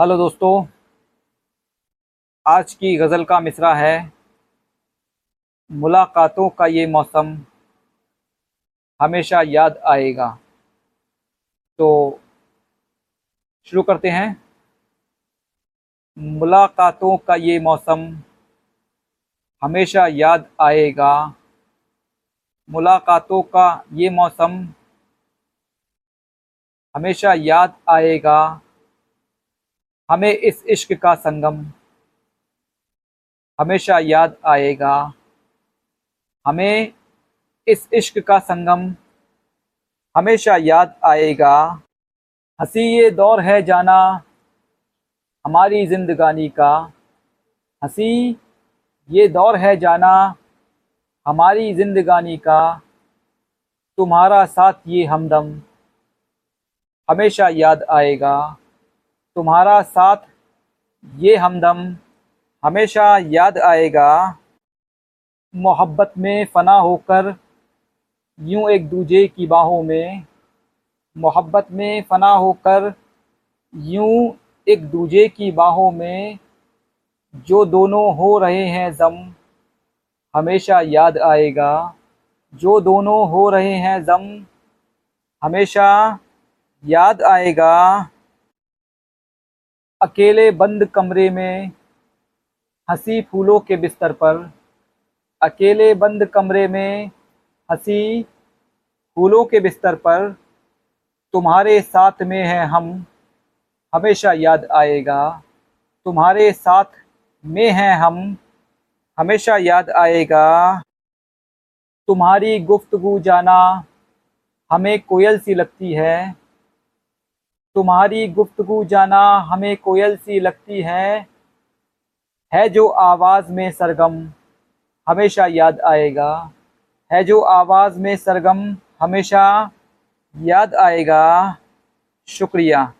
Hello दोस्तों, आज की गज़ल का मिसरा है। मुलाकातों का ये मौसम हमेशा याद आएगा। तो शुरू करते हैं। मुलाकातों का ये मौसम हमेशा याद आएगा। मुलाकातों का ये मौसम हमेशा याद आएगा। हमें इस इश्क का संगम हमेशा याद आएगा। हमें इस इश्क का संगम हमेशा याद आएगा। हँसी ये दौर है जाना हमारी जिंदगानी का। हँसी ये दौर है जाना हमारी जिंदगानी का। तुम्हारा साथ ये हमदम हमेशा याद आएगा। तुम्हारा साथ ये हमदम हमेशा याद आएगा। मोहब्बत में फ़ना होकर यूँ एक दूजे की बाहों में, मोहब्बत में फ़ना होकर यूँ एक दूजे की बाहों में, जो दोनों हो रहे हैं ज़म हमेशा याद आएगा। जो दोनों हो रहे हैं ज़म हमेशा याद आएगा। अकेले बंद कमरे में हँसी फूलों के बिस्तर पर, अकेले बंद कमरे में हँसी फूलों के बिस्तर पर, तुम्हारे साथ में हैं हम, हमेशा याद आएगा। तुम्हारे साथ में हैं हम, हमेशा याद आएगा। तुम्हारी गुफ्तगु जाना हमें कोयल सी लगती है तुम्हारी गुफ्तगु जाना हमें कोयल सी लगती है है जो आवाज़ में सरगम हमेशा याद आएगा, है जो आवाज़ में सरगम हमेशा याद आएगा। शुक्रिया।